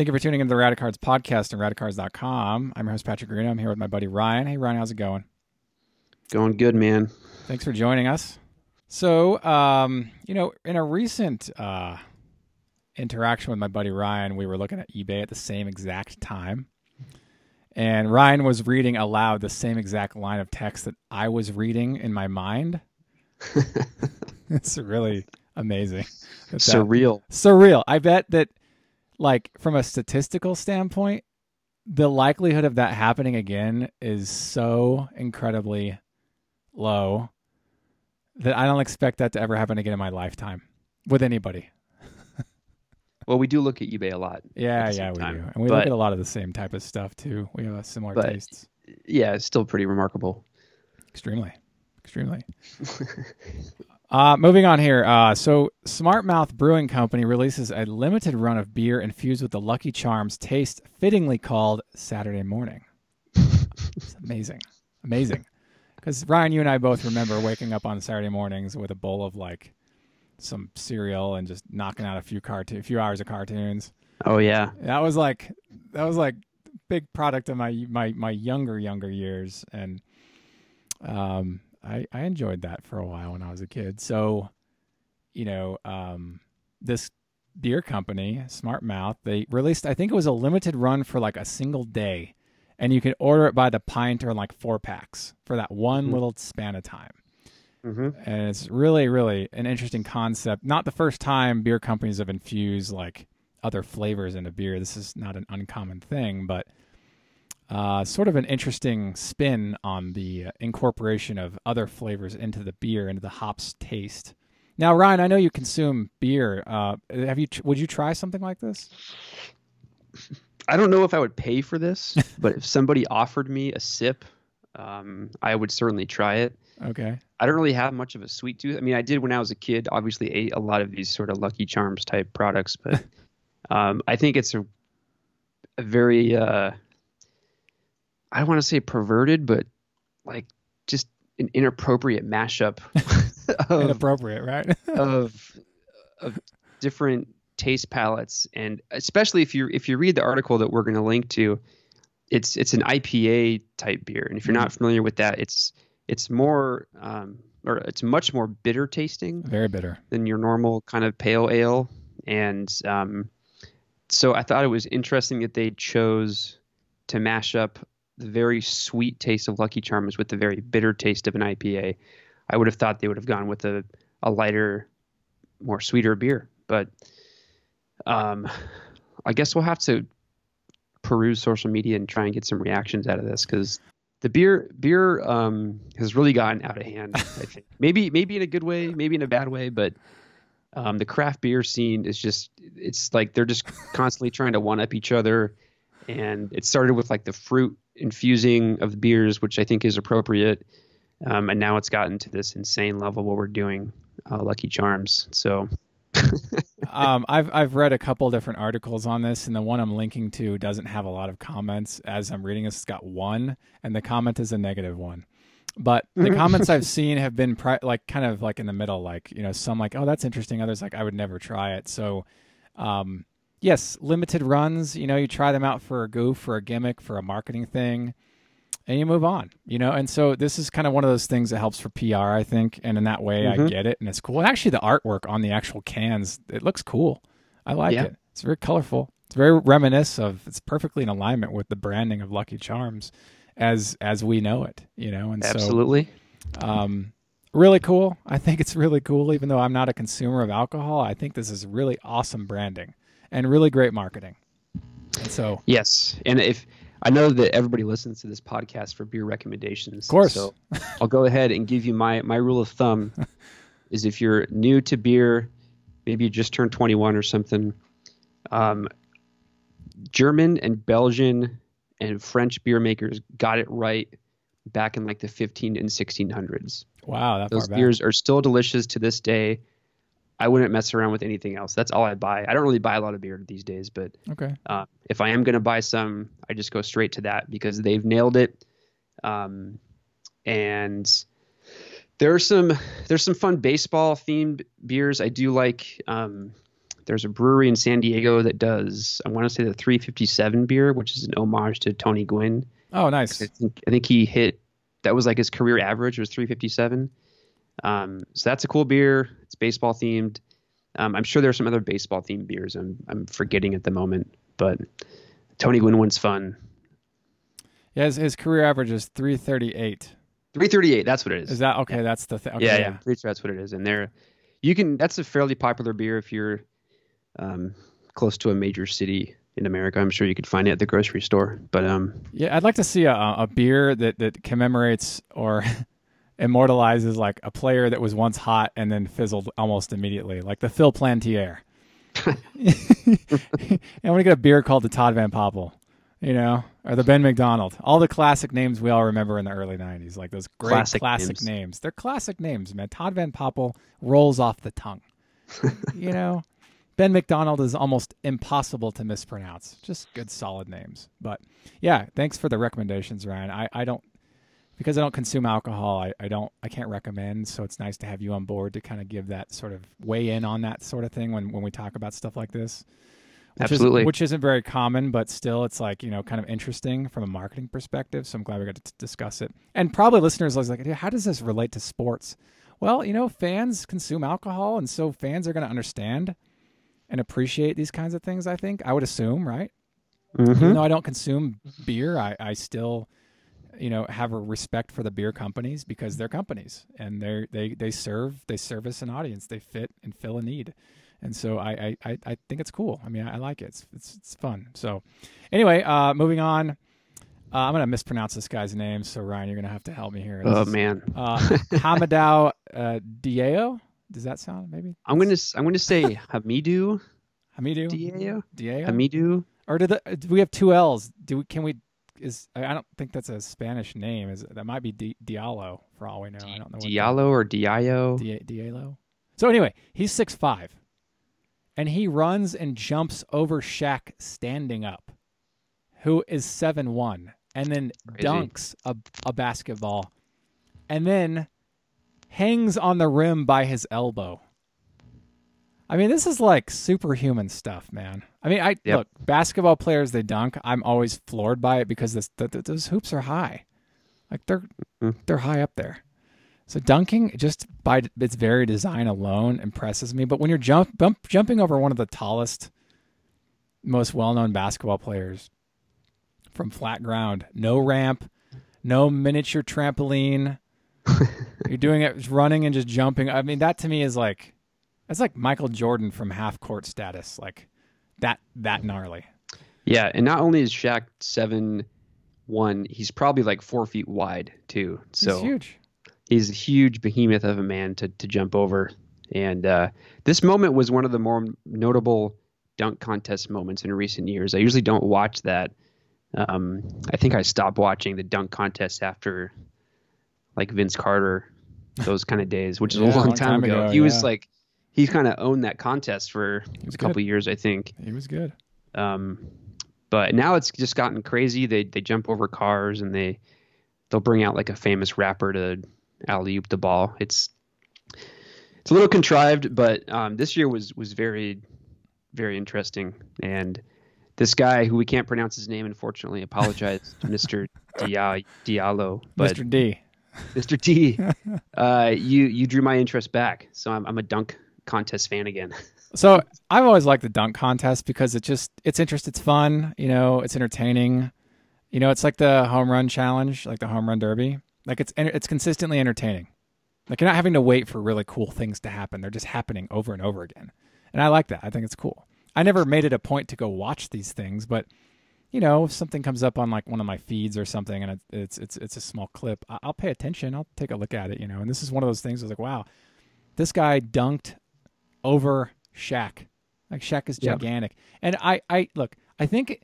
Thank you for tuning into the Radicards podcast on radicards.com. I'm your host, Patrick Green. I'm here with my buddy Ryan. Hey, Ryan, how's it going? Going good, man. Thanks for joining us. So, um, you know, in a recent uh, interaction with my buddy Ryan, we were looking at eBay at the same exact time. And Ryan was reading aloud the same exact line of text that I was reading in my mind. it's really amazing. that- Surreal. surreal. I bet that, like, from a statistical standpoint, the likelihood of that happening again is so incredibly low that I don't expect that to ever happen again in my lifetime with anybody. Well, we do look at eBay a lot. Yeah, yeah, we time. do, and we look at a lot of the same type of stuff too. We have similar But- tastes. Yeah, it's still pretty remarkable. Extremely, extremely. uh, moving on here. Uh, so, Smart Mouth Brewing Company releases a limited run of beer infused with the Lucky Charms taste, fittingly called Saturday Morning. it's amazing, amazing. Because Ryan, you and I both remember waking up on Saturday mornings with a bowl of like some cereal and just knocking out a few cartoon, a few hours of cartoons. Oh yeah, That was like that was like big product of my my my younger younger years, and um, I I enjoyed that for a while when I was a kid. So, you know, um, this beer company, Smart Mouth, they released I think it was a limited run for like a single day, and you could order it by the pint or like four packs for that one Mhm. little span of time hmm and it's really really an interesting concept not the first time beer companies have infused like other flavors into beer this is not an uncommon thing but uh, sort of an interesting spin on the uh, incorporation of other flavors into the beer into the hops taste now ryan i know you consume beer uh, have you would you try something like this I don't know if I would pay for this, but if somebody offered me a sip, um, I would certainly try it. okay I don't really have much of a sweet tooth. I mean, I did when I was a kid. Obviously, ate a lot of these sort of Lucky Charms type products, but um, I think it's a, a very uh, I don't want to say perverted, but like just an inappropriate mashup of, inappropriate right? of of different taste palettes, and especially if you if you read the article that we're going to link to, it's it's an IPA type beer, and if you're not familiar with that, it's it's more um, or it's much more bitter tasting very bitter. than your normal kind of pale ale. And um, so I thought it was interesting that they chose to mash up the very sweet taste of Lucky Charms with the very bitter taste of an IPA. I would have thought they would have gone with a, a lighter, more sweeter beer. But um, I guess we'll have to peruse social media and try and get some reactions out of this because the beer beer um, has really gotten out of hand. I think maybe maybe in a good way, maybe in a bad way, but um, the craft beer scene is just it's like they're just constantly trying to one up each other, and it started with like the fruit infusing of beers, which I think is appropriate, um, and now it's gotten to this insane level what we're doing uh, Lucky Charms. So um, I've I've read a couple different articles on this, and the one I'm linking to doesn't have a lot of comments. As I'm reading this, it's got one, and the comment is a negative one. But the comments I've seen have been pri- like kind of like in the middle, like you know, some like, oh, that's interesting. Others like, I would never try it. So, um, yes, limited runs. You know, you try them out for a goof, for a gimmick, for a marketing thing, and you move on. You know, and so this is kind of one of those things that helps for PR, I think, and in that way, I Mhm. get it, and it's cool. And actually, the artwork on the actual cans, it looks cool. I like Yeah. it. It's very colorful. It's very reminiscent of. It's perfectly in alignment with the branding of Lucky Charms, as as we know it. You know, and so absolutely, um, really cool. I think it's really cool, even though I'm not a consumer of alcohol. I think this is really awesome branding and really great marketing. And so, yes. And if I know that everybody listens to this podcast for beer recommendations, of course, So I'll go ahead and give you my my rule of thumb is if you're new to beer, maybe you just turned 21 or something. Um, German and Belgian and French beer makers got it right back in like the 15 and 1600s. wow, that Those far back. beers are still delicious to this day. I wouldn't mess around with anything else. That's all I buy. I don't really buy a lot of beer these days, but Okay, uh, if I am going to buy some, I just go straight to that because they've nailed it. Um, and there's some there's some fun baseball themed beers. I do like um, there's a brewery in San Diego that does I want to say the 357 beer, which is an homage to Tony Gwynn. Oh, nice. I think, I think he hit that was like his career average was 357. Um, so that's a cool beer. It's baseball themed. Um, I'm sure there's some other baseball themed beers I'm I'm forgetting at the moment, but Tony Gwynn one's fun. Yeah, his, his career average is 338. 338. That's what it is. Is that okay? That's the thing. Okay, yeah, yeah, Pretty sure that's what it is. And there, you can. That's a fairly popular beer if you're um, close to a major city in America. I'm sure you could find it at the grocery store. But um, Yeah, I'd like to see a, a beer that, that commemorates or immortalizes like a player that was once hot and then fizzled almost immediately, like the Phil Plantier. and I want to get a beer called the Todd Van Poppel, you know, or the Ben McDonald. All the classic names we all remember in the early '90s, like those great classic, classic names. names. They're classic names, man. Todd Van Poppel rolls off the tongue. you know, Ben McDonald is almost impossible to mispronounce. Just good, solid names. But yeah, thanks for the recommendations, Ryan. I, I don't because I don't consume alcohol, I, I don't I can't recommend. So it's nice to have you on board to kind of give that sort of weigh in on that sort of thing when, when we talk about stuff like this. Which Absolutely. Is, which isn't very common, but still it's like, you know, kind of interesting from a marketing perspective. So I'm glad we got to discuss it. And probably listeners are like, how does this relate to sports? Well, you know, fans consume alcohol, and so fans are going to understand and appreciate these kinds of things, I think. I would assume, right? Mm-hmm. Even though I don't consume beer, I, I still you know have a respect for the beer companies because they're companies and they they they serve they service an audience. They fit and fill a need. And so I I, I think it's cool. I mean I, like it. It's, it's, it's fun. So anyway uh, moving on. Uh, I'm gonna mispronounce this guy's name. So Ryan you're gonna have to help me here. This oh man. uh, Hamadou uh, Diao? Does that sound maybe? I'm gonna I'm gonna say Hamidou Hamidou Diao? Diao? Hamidou or do, the, do we have two L's? Do we, can we is I don't think that's a Spanish name. Is that might be Di- Diallo for all we know. I don't know. Diallo or Diallo. Di- Diallo. So anyway, he's six five, and he runs and jumps over Shaq standing up, who is seven one, and then Crazy. dunks a, a basketball, and then hangs on the rim by his elbow. I mean, this is like superhuman stuff, man. I mean, I yep. look basketball players they dunk. I'm always floored by it because this, those hoops are high, like they're mm-hmm. they're high up there. So dunking just by its very design alone impresses me. But when you're jump bump, jumping over one of the tallest, most well-known basketball players from flat ground, no ramp, no miniature trampoline, you're doing it running and just jumping. I mean, that to me is like that's like Michael Jordan from half court status, like that that gnarly. Yeah, and not only is Shaq seven one, he's probably like four feet wide too. So he's huge. He's a huge behemoth of a man to to jump over. And uh, this moment was one of the more notable dunk contest moments in recent years. I usually don't watch that. Um, I think I stopped watching the dunk contest after like Vince Carter, those kind of days, which is yeah, a long, long time, time, ago. ago he yeah. was like he kind of owned that contest for a couple years, I think. He was good. Um, but now it's just gotten crazy. They they jump over cars and they they'll bring out like a famous rapper to alley oop the ball. It's it's a little contrived, but um, this year was was very very interesting. And this guy who we can't pronounce his name, unfortunately, apologized, to Mr. Dia- Diallo. But Mr. D. Mr. D, uh, you you drew my interest back, so I'm I'm a dunk contest fan again. so I've always liked the dunk contest because it just it's interesting, it's fun, you know, it's entertaining. You know, it's like the home run challenge, like the home run derby. Like it's it's consistently entertaining. Like you're not having to wait for really cool things to happen; they're just happening over and over again. And I like that. I think it's cool. I never made it a point to go watch these things, but you know, if something comes up on like one of my feeds or something, and it's it's it's a small clip, I'll pay attention. I'll take a look at it. You know, and this is one of those things. I was like, wow, this guy dunked over Shaq. Like Shaq is gigantic. Yep. And I, I look, I think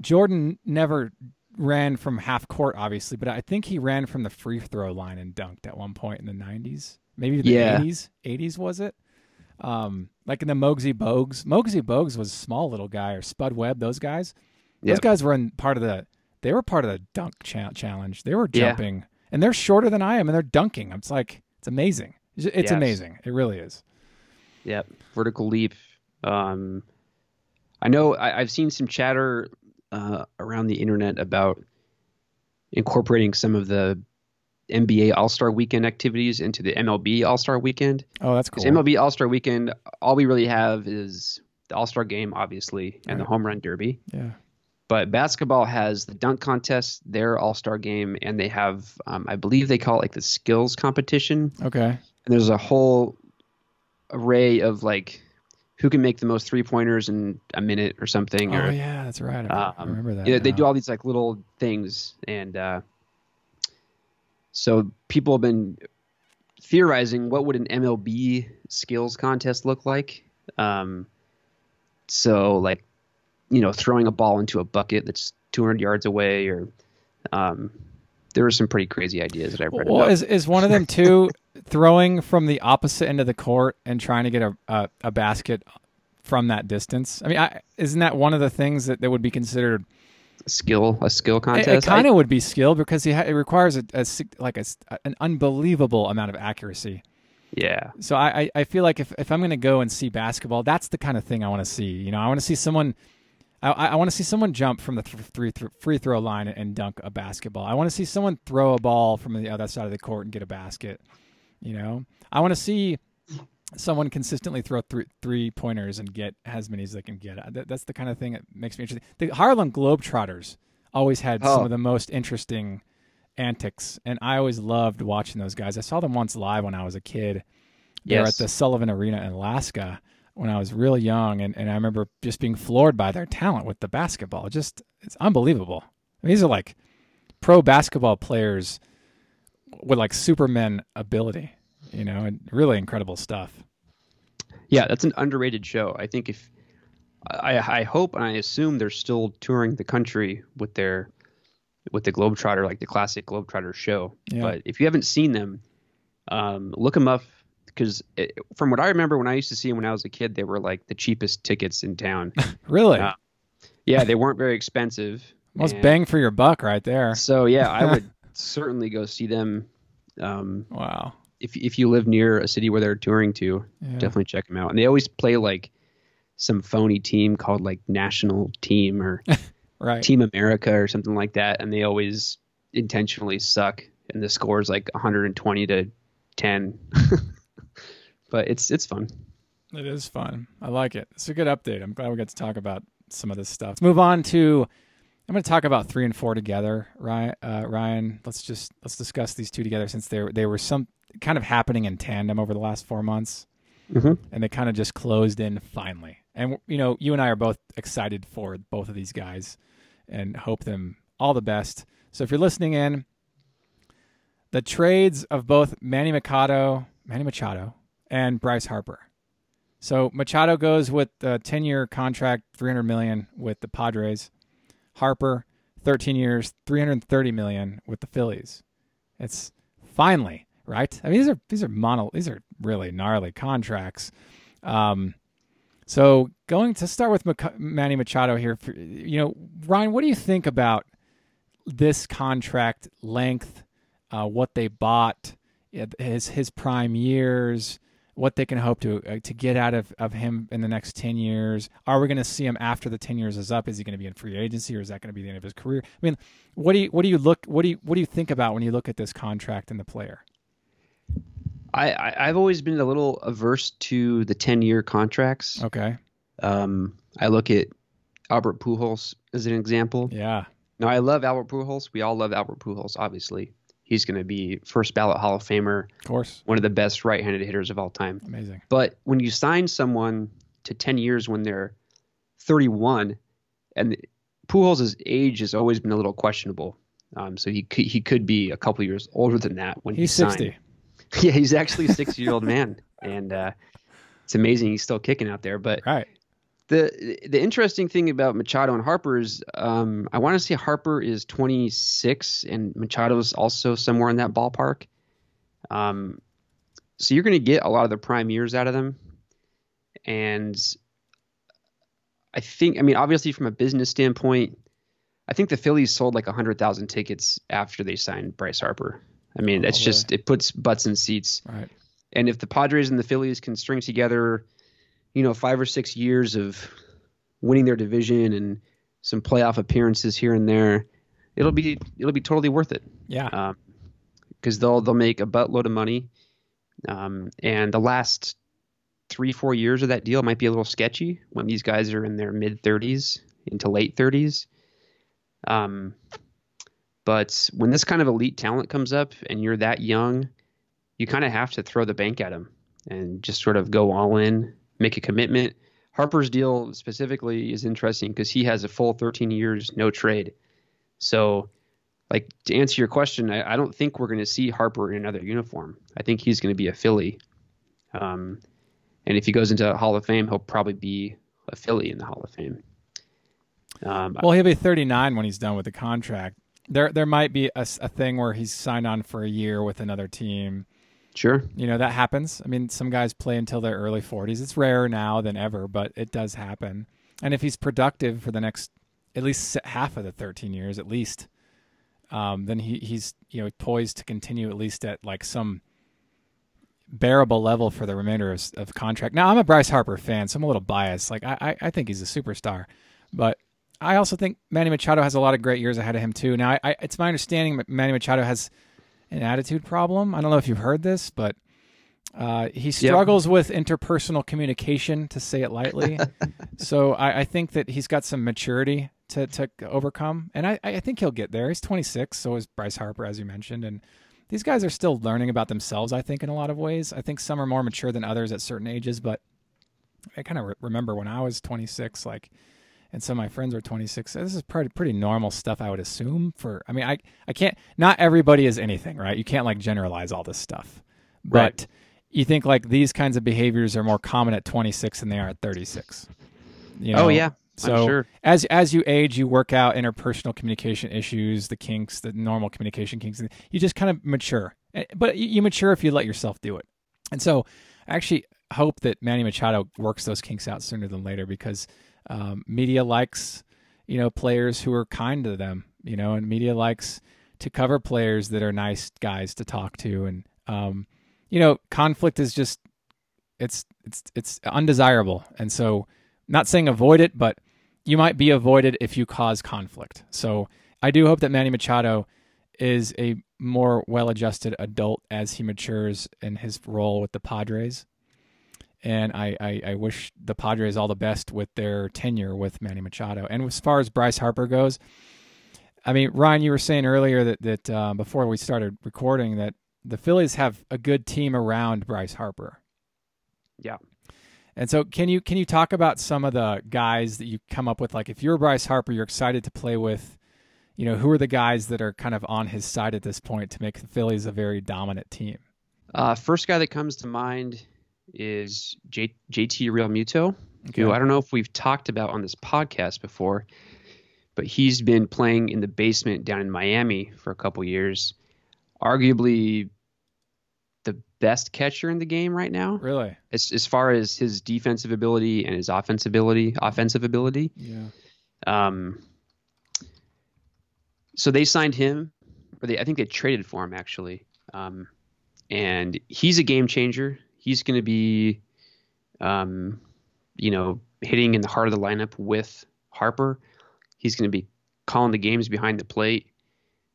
Jordan never ran from half court, obviously, but I think he ran from the free throw line and dunked at one point in the '90s, maybe the yeah. '80s. '80s was it? Um, like in the Muggsy Bogues. Muggsy Bogues was a small little guy, or Spud Webb. Those guys, yep. those guys were in part of the. They were part of the dunk cha- challenge. They were jumping, yeah. and they're shorter than I am, and they're dunking. It's like it's amazing. It's yes. amazing. It really is. Yep. Vertical leap. Um, I know I, have seen some chatter uh, around the internet about incorporating some of the NBA All Star Weekend activities into the MLB All Star Weekend. Oh, that's cool. MLB All Star Weekend, all we really have is the All Star Game, obviously, and right. the Home Run Derby. Yeah. But basketball has the dunk contest, their All Star Game, and they have, um, I believe they call it like the skills competition. Okay. And there's a whole array of like who can make the most three pointers in a minute or something. Oh or, yeah, that's right. I um, remember that. Yeah, they do all these like little things, and uh, so people have been theorizing what would an MLB skills contest look like. Um, so like, you know, throwing a ball into a bucket that's 200 yards away, or um, there were some pretty crazy ideas that I've read. Well, about. is is one of them too throwing from the opposite end of the court and trying to get a a, a basket from that distance? I mean, I, isn't that one of the things that, that would be considered skill a skill contest? It, it kind of would be skill because ha- it requires a, a like a, an unbelievable amount of accuracy. Yeah. So I, I, I feel like if, if I'm going to go and see basketball, that's the kind of thing I want to see. You know, I want to see someone I, I want to see someone jump from the th- th- free throw line and dunk a basketball. I want to see someone throw a ball from the other side of the court and get a basket. You know, I want to see someone consistently throw th- three pointers and get as many as they can get. That, that's the kind of thing that makes me interesting. The Harlem Globetrotters always had oh. some of the most interesting antics, and I always loved watching those guys. I saw them once live when I was a kid. They yes. were at the Sullivan Arena in Alaska when I was real young, and, and I remember just being floored by their talent with the basketball. Just it's unbelievable. I mean, these are like pro basketball players with like Superman ability, you know, and really incredible stuff. Yeah, that's an underrated show. I think if I, I hope and I assume they're still touring the country with their with the Globetrotter, like the classic Globetrotter show. Yeah. But if you haven't seen them, um, look them up because from what I remember when I used to see them when I was a kid, they were like the cheapest tickets in town. really? Uh, yeah, they weren't very expensive. Most bang for your buck right there. So yeah, I would certainly go see them. Um, wow. If if you live near a city where they're touring to, yeah. definitely check them out. And they always play like some phony team called like National Team or right. Team America or something like that, and they always intentionally suck. And the score is like 120 to 10. but it's it's fun. It is fun. I like it. It's a good update. I'm glad we got to talk about some of this stuff. Let's move on to. I'm going to talk about three and four together, Ryan. Uh, Ryan, let's just let's discuss these two together since they they were some kind of happening in tandem over the last four months, mm-hmm. and they kind of just closed in finally. And you know, you and I are both excited for both of these guys, and hope them all the best. So if you're listening in, the trades of both Manny Machado, Manny Machado, and Bryce Harper. So Machado goes with a 10-year contract, 300 million with the Padres. Harper, 13 years, 330 million with the Phillies. It's finally right. I mean, these are these are mono. These are really gnarly contracts. Um, so going to start with Mac- Manny Machado here. For, you know, Ryan, what do you think about this contract length? Uh, what they bought, his his prime years what they can hope to uh, to get out of, of him in the next 10 years. Are we going to see him after the 10 years is up? Is he going to be in free agency or is that going to be the end of his career? I mean, what do you what do you look what do you what do you think about when you look at this contract and the player? I, I have always been a little averse to the 10 year contracts. Okay. Um, I look at Albert Pujols as an example. Yeah. Now I love Albert Pujols. We all love Albert Pujols, obviously he's going to be first ballot Hall of Famer. Of course. One of the best right handed hitters of all time. Amazing. But when you sign someone to 10 years when they're 31, and Pujols' age has always been a little questionable. Um, so he could, he could be a couple years older than that when he's he 60. Yeah, he's actually a 60 year old man. And uh, it's amazing he's still kicking out there. But right the the interesting thing about Machado and Harper is um, I want to say Harper is 26 and Machado is also somewhere in that ballpark. Um, so you're going to get a lot of the prime years out of them, and I think I mean obviously from a business standpoint, I think the Phillies sold like hundred thousand tickets after they signed Bryce Harper. I mean, that's oh, just it puts butts in seats. Right. And if the Padres and the Phillies can string together you know, five or six years of winning their division and some playoff appearances here and there, it'll be it'll be totally worth it. Yeah. Because um, they'll they'll make a buttload of money, um, and the last three four years of that deal might be a little sketchy when these guys are in their mid thirties into late thirties. Um, but when this kind of elite talent comes up and you're that young, you kind of have to throw the bank at them and just sort of go all in, make a commitment. Harper's deal specifically is interesting because he has a full 13 years no trade. So, like to answer your question, I, I don't think we're going to see Harper in another uniform. I think he's going to be a Philly. Um, and if he goes into Hall of Fame, he'll probably be a Philly in the Hall of Fame. Um, well, he'll be 39 when he's done with the contract. There, there might be a, a thing where he's signed on for a year with another team. Sure. You know, that happens. I mean, some guys play until their early 40s. It's rarer now than ever, but it does happen. And if he's productive for the next at least half of the 13 years, at least, um, then he, he's, you know, poised to continue at least at like some bearable level for the remainder of, of contract. Now, I'm a Bryce Harper fan, so I'm a little biased. Like, I, I, think he's a superstar, but I also think Manny Machado has a lot of great years ahead of him too. Now, I, I, it's my understanding Manny Machado has an attitude problem. I don't know if you've heard this, but uh, he struggles yep. with interpersonal communication, to say it lightly. so I, I, think that he's got some maturity to, to overcome, and I, I think he'll get there. He's 26, so is Bryce Harper, as you mentioned, and these guys are still learning about themselves. I think in a lot of ways. I think some are more mature than others at certain ages, but I kind of re- remember when I was 26, like and some of my friends were 26. This is pretty pretty normal stuff, I would assume. For I mean, I I can't. Not everybody is anything, right? You can't like generalize all this stuff, but right. you think like these kinds of behaviors are more common at 26 than they are at 36. You oh, know? Oh yeah. So sure. as as you age, you work out interpersonal communication issues, the kinks, the normal communication kinks. You just kind of mature, eh, but you mature if you let yourself do it. And so, I actually hope that Manny Machado works those kinks out sooner than later because um, media likes, you know, players who are kind to them, you know, and media likes to cover players that are nice guys to talk to. And, um, you know, conflict is just, it's, it's, it's undesirable. And so, not saying avoid it, but you might be avoided if you cause conflict. So, I do hope that Manny Machado is a more well adjusted adult as he matures in his role with the Padres and I, I, I, wish the Padres all the best with their tenure with Manny Machado. And as far as Bryce Harper goes, I mean, Ryan, you were saying earlier that that uh, before we started recording that the Phillies have a good team around Bryce Harper. Yeah. And so, can you can you talk about some of the guys that you come up with? Like, if you're Bryce Harper, you're excited to play with. You know, who are the guys that are kind of on his side at this point to make the Phillies a very dominant team? Uh, first guy that comes to mind is J- JT Realmuto, okay. who I don't know if we've talked about on this podcast before, but he's been playing in the basement down in Miami for a couple years. Arguably the best catcher in the game right now. Really? As as far as his defensive ability and his offensive ability, offensive ability. Yeah. Um so they signed him or they I think they traded for him actually. Um and he's a game changer he's going to be, um, you know, hitting in the heart of the lineup with Harper. He's going to be calling the games behind the plate.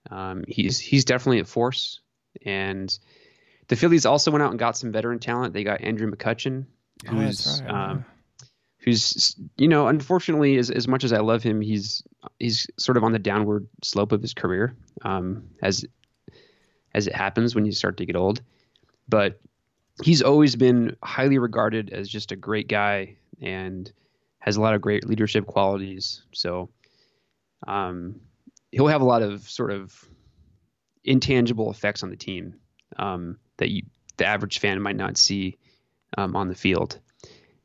Um, he's he's definitely a force. And the Phillies also went out and got some veteran talent. They got Andrew McCutchen, oh, who's right. um, who's you know, unfortunately, as as much as I love him, he's he's sort of on the downward slope of his career, um, as as it happens when you start to get old. But he's always been highly regarded as just a great guy and has a lot of great leadership qualities. So um, he'll have a lot of sort of intangible effects on the team um, that you, the average fan might not see um, on the field.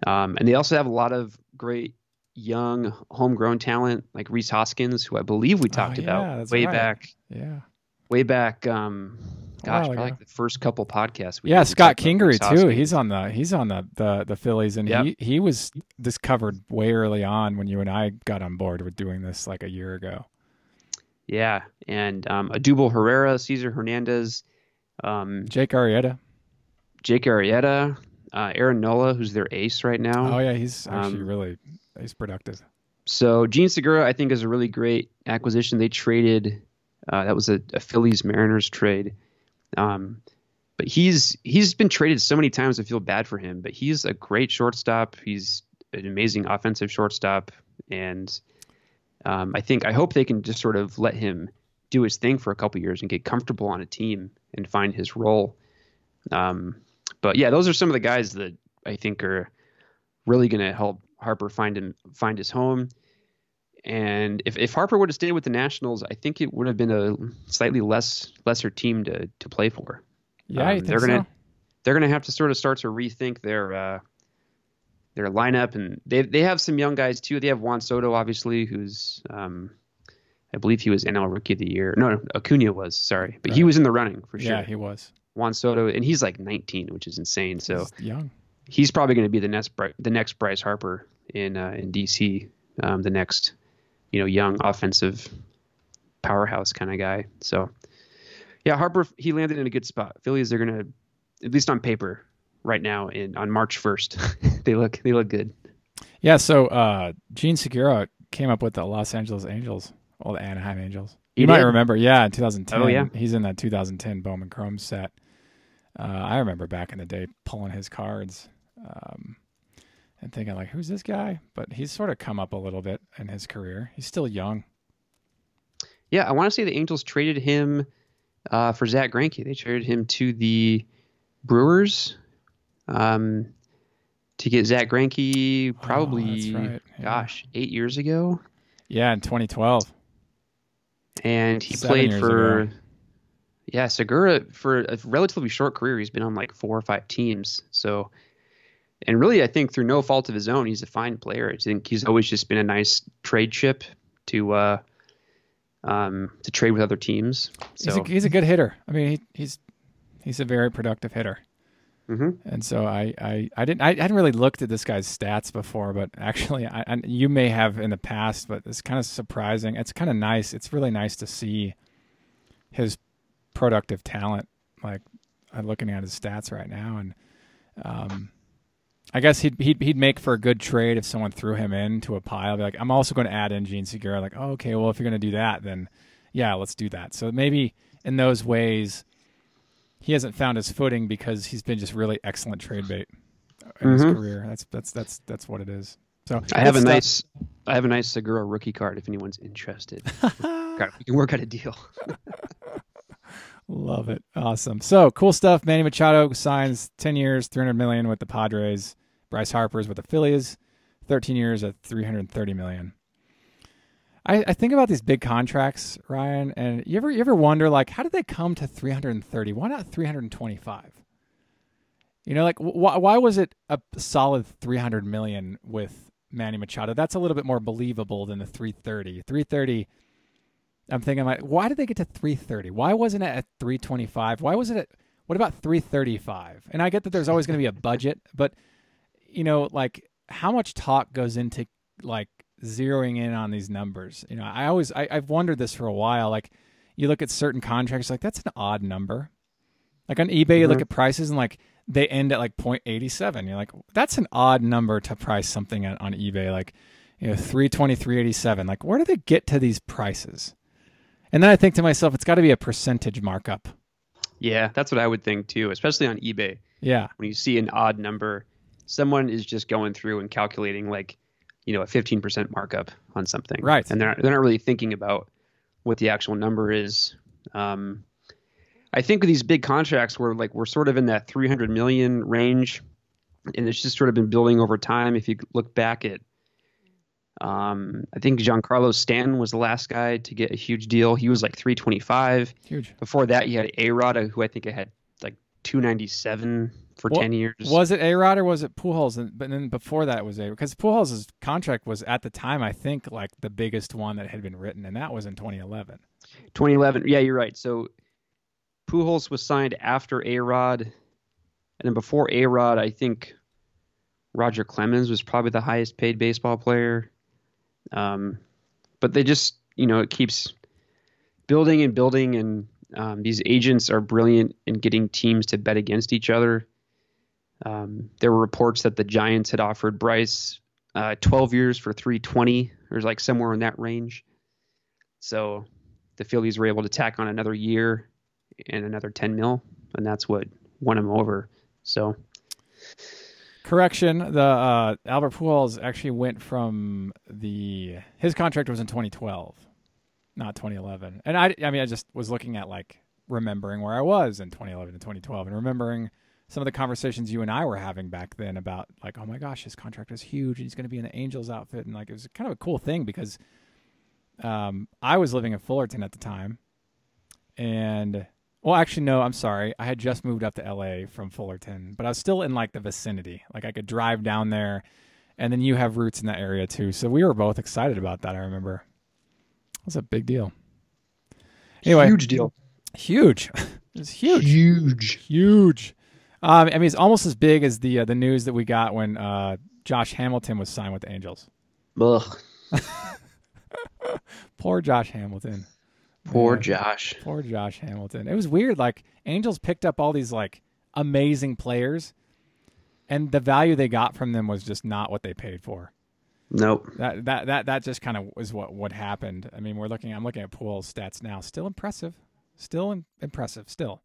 Um, and they also have a lot of great young homegrown talent like Rhys Hoskins, who I believe we oh, talked oh, yeah, about way right. back. Yeah. Way back um, Gosh, wow, like the first couple podcasts. We yeah, Scott Kingery too. He's on the he's on the the, the Phillies, and yep. he he was discovered way early on when you and I got on board with doing this like a year ago. Yeah, and um, Herrera, Cesar Hernandez, um, Jake Arrieta, Jake Arrieta, uh, Aaron Nola, who's their ace right now. Oh yeah, he's actually um, really he's productive. So Jean Segura, I think, is a really great acquisition. They traded uh, that was a, a, Phillies Mariners trade. Um, but he's he's been traded so many times. I feel bad for him. But he's a great shortstop. He's an amazing offensive shortstop, and um, I think I hope they can just sort of let him do his thing for a couple years and get comfortable on a team and find his role. Um, but yeah, those are some of the guys that I think are really going to help Harper find him find his home. And if, if Harper would have stayed with the Nationals, I think it would have been a slightly less lesser team to to play for. Yeah, um, they're gonna so? they're gonna have to sort of start to rethink their uh, their lineup, and they they have some young guys too. They have Juan Soto, obviously, who's um, I believe he was NL Rookie of the Year. No, no Acuna was sorry, but right. he was in the running for sure. Yeah, he was. Juan Soto, and he's like 19, which is insane. So he's young. He's probably going to be the next the next Bryce Harper in uh, in DC, um, the next you know young offensive powerhouse kind of guy. So yeah, Harper he landed in a good spot. Phillies are going to at least on paper right now in on March 1st. they look they look good. Yeah, so uh Jean Segura came up with the Los Angeles Angels, or the Anaheim Angels. You might remember, yeah, in 2010. Oh, yeah. He's in that 2010 Bowman Chrome set. Uh, I remember back in the day pulling his cards um, and thinking, like, who's this guy? But he's sort of come up a little bit in his career. He's still young. Yeah, I want to say the Angels traded him uh, for Zack Greinke. They traded him to the Brewers um, to get Zack Greinke probably, oh, right. yeah. gosh, eight years ago. Yeah, in 2012 and he Seven played for ago. yeah Segura for a relatively short career. He's been on like four or five teams. So, and really, I think through no fault of his own, he's a fine player. I think he's always just been a nice trade chip to uh, um, to trade with other teams. So he's a, he's a good hitter. I mean, he, he's he's a very productive hitter. Mm-hmm. And so I, I, I didn't I hadn't really looked at this guy's stats before, but actually I, I you may have in the past, but it's kind of surprising. It's kind of nice. It's really nice to see his productive talent. Like I'm looking at his stats right now, and um, I guess he'd, he'd he'd make for a good trade if someone threw him into a pile. Be like, I'm also going to add in Jean Segura. Like, oh, okay, well if you're going to do that, then yeah, let's do that. So maybe in those ways he hasn't found his footing because he's been just really excellent trade bait in mm-hmm. his career. That's that's that's that's what it is. So I have a stuff. nice I have a nice Segura rookie card if anyone's interested. we can work out a deal. Love it. Awesome. So cool stuff. Manny Machado signs 10 years, 300 million with the Padres. Bryce Harper's with the Phillies, 13 years at 330 million. I, I think about these big contracts, Ryan, and you ever you ever wonder like how did they come to 330? Why not 325? You know, like why why was it a solid 300 million with Manny Machado? That's a little bit more believable than the 330. 330 I'm thinking like why did they get to 330? Why wasn't it at 325? Why was it at what about 335? And I get that there's always going to be a budget, but you know, like how much talk goes into like zeroing in on these numbers. You know, I always I, I've wondered this for a while. Like you look at certain contracts, like that's an odd number. Like on eBay, mm-hmm. you look mm-hmm. at prices and like they end at like 0.87. You're like, that's an odd number to price something at, on eBay. Like, you know, 323.87. Like, where do they get to these prices? And then I think to myself, it's got to be a percentage markup. Yeah, that's what I would think too, especially on eBay. Yeah. When you see an odd number, someone is just going through and calculating like you know a 15% markup on something right and they're not, they're not really thinking about what the actual number is um, i think with these big contracts we're like we're sort of in that 300 million range and it's just sort of been building over time if you look back at um, I think Giancarlo Stanton was the last guy to get a huge deal. He was like 325. Huge. Before that, you had A Rod, who I think had 297 for well, 10 years. Was it A Rod or was it Pujols? And, but then before that was A because Pujols' contract was at the time, I think, like the biggest one that had been written, and that was in 2011. 2011. Yeah, you're right. So Pujols was signed after A Rod. And then before A Rod, I think Roger Clemens was probably the highest paid baseball player. Um, but they just, you know, it keeps building and building, and um, these agents are brilliant in getting teams to bet against each other. Um, there were reports that the Giants had offered Bryce uh, 12 years for 320, or like somewhere in that range. So the Phillies were able to tack on another year and another 10 mil, and that's what won him over. So correction, the uh, Albert Pujols actually went from the his contract was in 2012, not 2011. And I, I mean, I just was looking at like remembering where I was in 2011 and 2012, and remembering some of the conversations you and I were having back then about like, oh my gosh, his contract is huge, and he's going to be in the Angels outfit, and like it was kind of a cool thing because um, I was living in Fullerton at the time, and well, actually, no, I'm sorry. I had just moved up to LA from Fullerton, but I was still in like the vicinity. Like I could drive down there, and then you have roots in that area too. So we were both excited about that. I remember it was a big deal. Anyway, huge deal. Huge. it's huge. Huge. Huge. Um, I mean, it's almost as big as the uh, the news that we got when uh, Josh Hamilton was signed with the Angels. Ugh. Poor Josh Hamilton. Poor Man. Josh. Poor Josh Hamilton. It was weird. Like Angels picked up all these like amazing players, and the value they got from them was just not what they paid for. Nope. That that that that just kind of was what what happened. I mean, we're looking. I'm looking at Pujols' stats now. Still impressive. Still in, impressive. Still,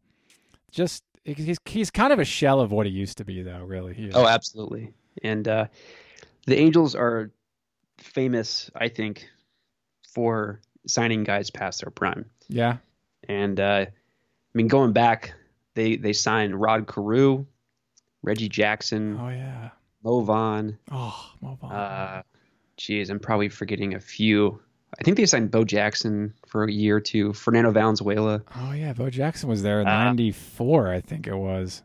just he's he's kind of a shell of what he used to be, though. Really. Oh, absolutely. And uh, the Angels are famous, I think, for signing guys past their prime. Yeah. And uh, I mean, going back, they they signed Rod Carew, Reggie Jackson. Oh yeah. Mo Vaughn. Oh, Mo Vaughn. Uh, geez, I'm probably forgetting a few. I think they signed Bo Jackson for a year or two. Fernando Valenzuela. Oh yeah, Bo Jackson was there in '94, uh, I think it was.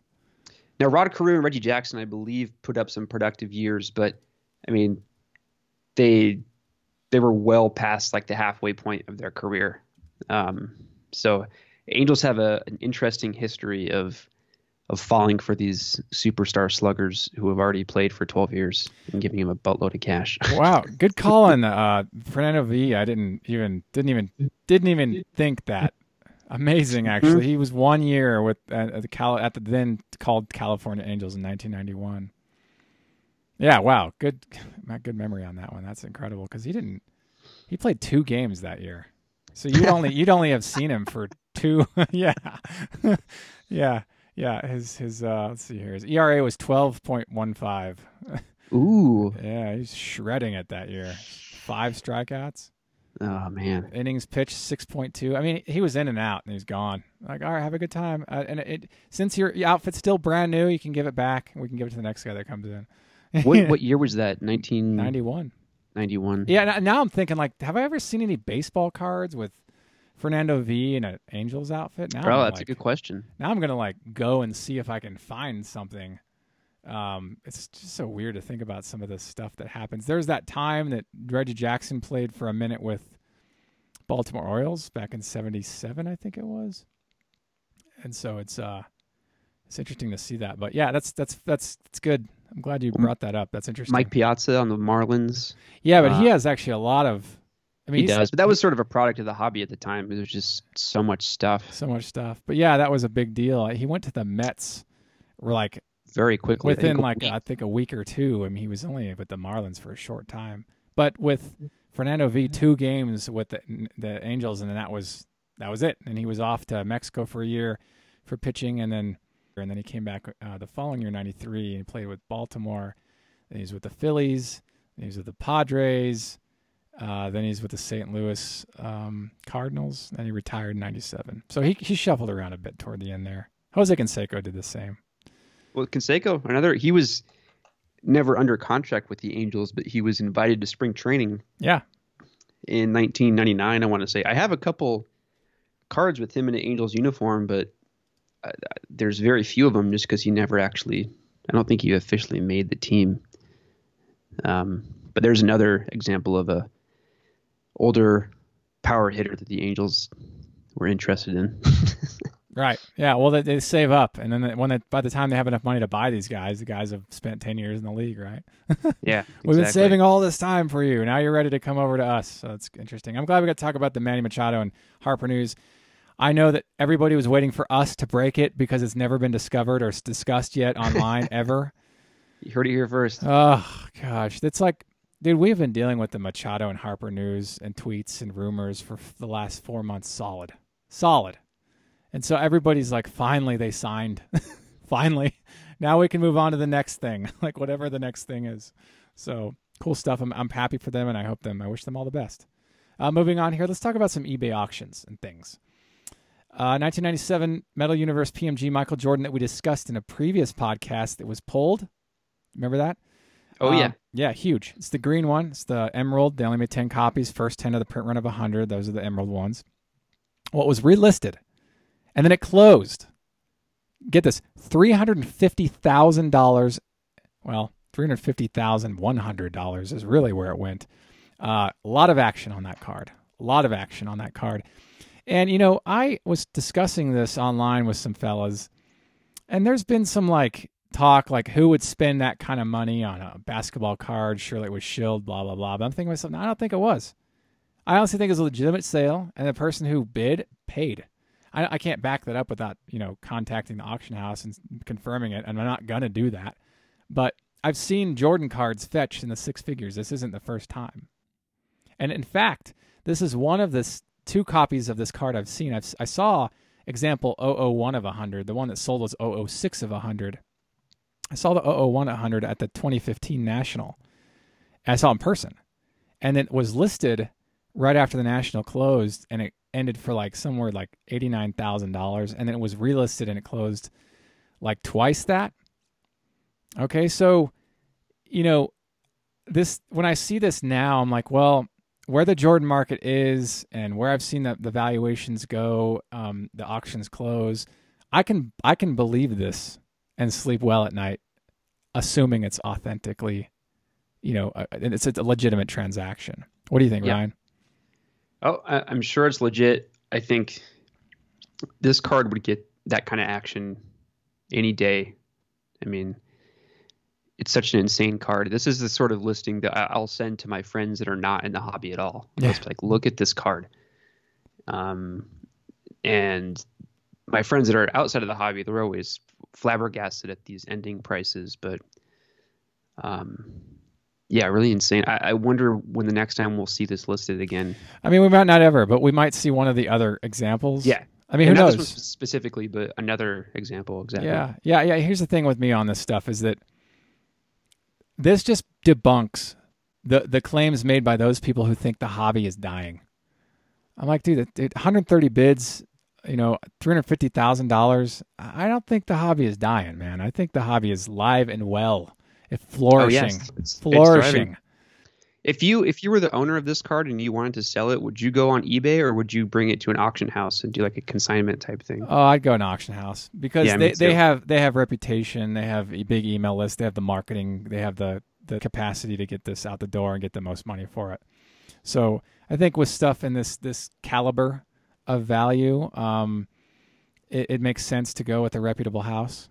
Now Rod Carew and Reggie Jackson, I believe, put up some productive years, but I mean, they they were well past like the halfway point of their career. Um, so Angels have a, an interesting history of of falling for these superstar sluggers who have already played for 12 years and giving him a buttload of cash. wow, good call on uh, Fernando V. I didn't even didn't even didn't even think that. Amazing, actually. Mm-hmm. He was one year with uh, at the Cal- at the then called California Angels in 1991. Yeah, wow, good, good memory on that one. That's incredible because he didn't. He played two games that year, so you only you'd only have seen him for two. yeah, yeah, yeah. His his uh, let's see here. His ERA was twelve point one five. Ooh. yeah, he's shredding it that year. Five strikeouts. Oh man. Innings pitched six point two. I mean, he was in and out, and he's gone. Like, all right, have a good time. Uh, and it, it, since your outfit's still brand new, you can give it back. We can give it to the next guy that comes in what what year was that? 1991. 91. Yeah, now I'm thinking like, have I ever seen any baseball cards with Fernando V in an Angels outfit? Now, Bro, that's like, a good question. Now I'm gonna like go and see if I can find something. Um, it's just so weird to think about some of the stuff that happens. There's that time that Reggie Jackson played for a minute with Baltimore Orioles back in '77, I think it was. And so it's uh, it's interesting to see that. But yeah, that's that's that's that's good. I'm glad you brought that up. That's interesting. Mike Piazza on the Marlins. Yeah, but uh, he has actually a lot of. I mean, he does, but that was sort of a product of the hobby at the time. There was just so much stuff. So much stuff. But yeah, that was a big deal. He went to the Mets, like very quickly within like I think a week or two. I mean, he was only with the Marlins for a short time, but with Fernando V, two games with the the Angels, and then that was that was it. And he was off to Mexico for a year for pitching, and then and then he came back uh, the following year, '93, and he played with Baltimore. Then was with the Phillies. Then was with the Padres. Uh, then he's with the St. Louis um, Cardinals. Then he retired in '97. So he he shuffled around a bit toward the end there. Jose Canseco did the same. Well, Canseco, another he was never under contract with the Angels, but he was invited to spring training. Yeah. In 1999, I want to say I have a couple cards with him in an Angels uniform, but there's very few of them just because he never actually. I don't think he officially made the team. Um, but there's another example of a older power hitter that the Angels were interested in. right. Yeah. Well, they, they, save up, and then when they, by the time they have enough money to buy these guys, the guys have spent ten years in the league, right? yeah. We've been saving all this time for you. Now you're ready to come over to us. So it's interesting. I'm glad we got to talk about the Manny Machado and Harper news. I know that everybody was waiting for us to break it because it's never been discovered or discussed yet online ever. You heard it here first. Oh gosh, it's like, dude, we've been dealing with the Machado and Harper news and tweets and rumors for the last four months, solid, solid. And so everybody's like, finally they signed, finally. Now we can move on to the next thing, like whatever the next thing is. So cool stuff. I'm I'm happy for them, and I hope them. I wish them all the best. Uh, moving on here, let's talk about some eBay auctions and things. Uh, 1997 Metal Universe PMG Michael Jordan that we discussed in a previous podcast that was pulled. Remember that? Oh yeah, Um, yeah, huge. It's the green one. It's the emerald. They only made 10 copies. First 10 of the print run of 100. Those are the emerald ones. Well, it was relisted, and then it closed. Get this: three hundred and fifty thousand dollars. Well, three hundred fifty thousand one hundred dollars is really where it went. Uh, a lot of action on that card. A lot of action on that card. And you know, I was discussing this online with some fellas, and there's been some like talk like who would spend that kind of money on a basketball card? Surely it was Shield, blah blah blah. But I'm thinking myself, no, I don't think it was. I honestly think it was a legitimate sale, and the person who bid paid. I, I can't back that up without you know contacting the auction house and confirming it, and I'm not gonna do that. But I've seen Jordan cards fetched in the six figures. This isn't the first time, and in fact, this is one of the two copies of this card I've seen. I've, I saw example 001 of 100. The one that sold was 006 of 100. I saw the 001 at 100 at the 2015 National. I saw in person, and it was listed right after the National closed, and it ended for like somewhere like eighty nine thousand dollars, and then it was relisted and it closed like twice that. Okay, so you know this when I see this now, I'm like, well, where the Jordan market is and where I've seen the, the valuations go, um, the auctions close, I can I can believe this and sleep well at night, assuming it's authentically, you know, and it's a legitimate transaction. What do you think, Yeah. Ryan? Oh, I, I'm sure it's legit. I think this card would get that kind of action any day. I mean, it's such an insane card. This is the sort of listing that I'll send to my friends that are not in the hobby at all. Yeah. It's like, look at this card. Um, and my friends that are outside of the hobby, they're always flabbergasted at these ending prices. But um, yeah, really insane. I, I wonder when the next time we'll see this listed again. I mean, we might not ever, but we might see one of the other examples. Yeah. I mean, who And not knows? this one specifically, but another example. Exactly. Yeah, yeah, yeah. Here's the thing with me on this stuff is that this just debunks the the claims made by those people who think the hobby is dying. I'm like, dude, it- it- 130 bids, you know, three hundred fifty thousand dollars. I don't think the hobby is dying, man. I think the hobby is live and well, it's Oh flourishing, yes, it's, it's flourishing. thriving. If you if you were the owner of this card and you wanted to sell it, would you go on eBay or would you bring it to an auction house and do like a consignment type thing? Oh, I'd go an auction house because Yeah, they, they have they have reputation, they have a big email list, they have the marketing, they have the the capacity to get this out the door and get the most money for it. So I think with stuff in this this caliber of value, um, it, it makes sense to go with a reputable house.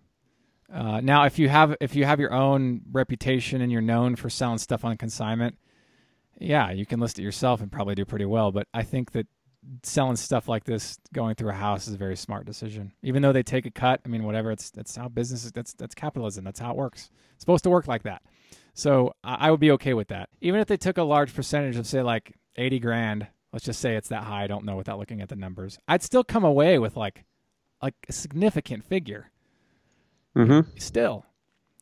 Uh, now, if you have if you have your own reputation and you're known for selling stuff on consignment, yeah, you can list it yourself and probably do pretty well. But I think that selling stuff like this going through a house is a very smart decision. Even though they take a cut, I mean, whatever. It's that's how business. is- That's that's capitalism. That's how it works. It's supposed to work like that. So I, I would be okay with that. Even if they took a large percentage of say like eighty grand. Let's just say it's that high. I don't know without looking at the numbers. I'd still come away with like like a significant figure Mm-hmm. still.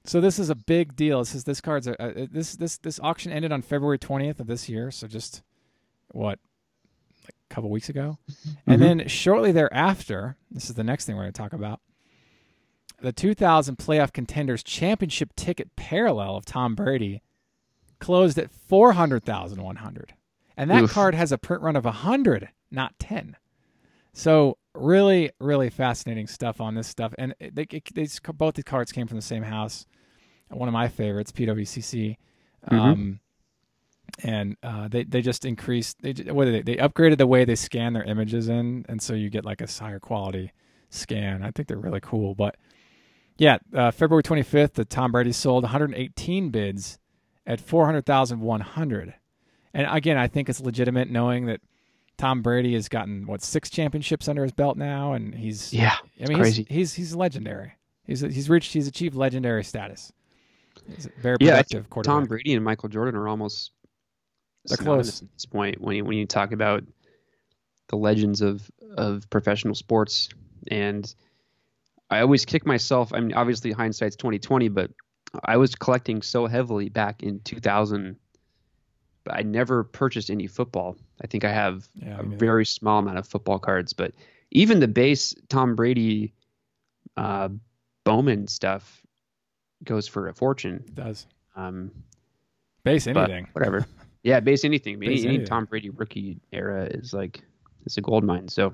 So this is a big deal. This is this card's a, uh, this this this auction ended on February 20th of this year, so just what like a couple weeks ago. And then shortly thereafter, this is the next thing we're going to talk about. The 2000 playoff contenders championship ticket parallel of Tom Brady closed at 400,100. And that Oof. card has a print run of 100, not 10. So really, really fascinating stuff on this stuff. And they, it, these, both the cards came from the same house. One of my favorites, PWCC. Um, and uh, they they just increased. They what did they? They upgraded the way they scan their images in, and so you get like a higher quality scan. I think they're really cool. But yeah, uh, February 25th, the Tom Brady sold 118 bids at 400,100. And again, I think it's legitimate knowing that Tom Brady has gotten what six championships under his belt now, and he's Yeah, I mean, crazy. He's, he's he's legendary. He's he's reached he's achieved legendary status. He's a very yeah. Productive think quarterback. Tom Brady and Michael Jordan are almost They're close. at this point when you, when you talk about the legends of of professional sports. And I always kick myself. I mean, obviously hindsight's twenty twenty, but I was collecting so heavily back in two thousand. But I never purchased any football. I think I have Yeah, a very small amount of football cards, but even the base Tom Brady, uh, Bowman stuff goes for a fortune. It does Um, base anything. whatever. Yeah, base anything. Base any, anything. Tom Brady rookie era is like it's a gold mine. So,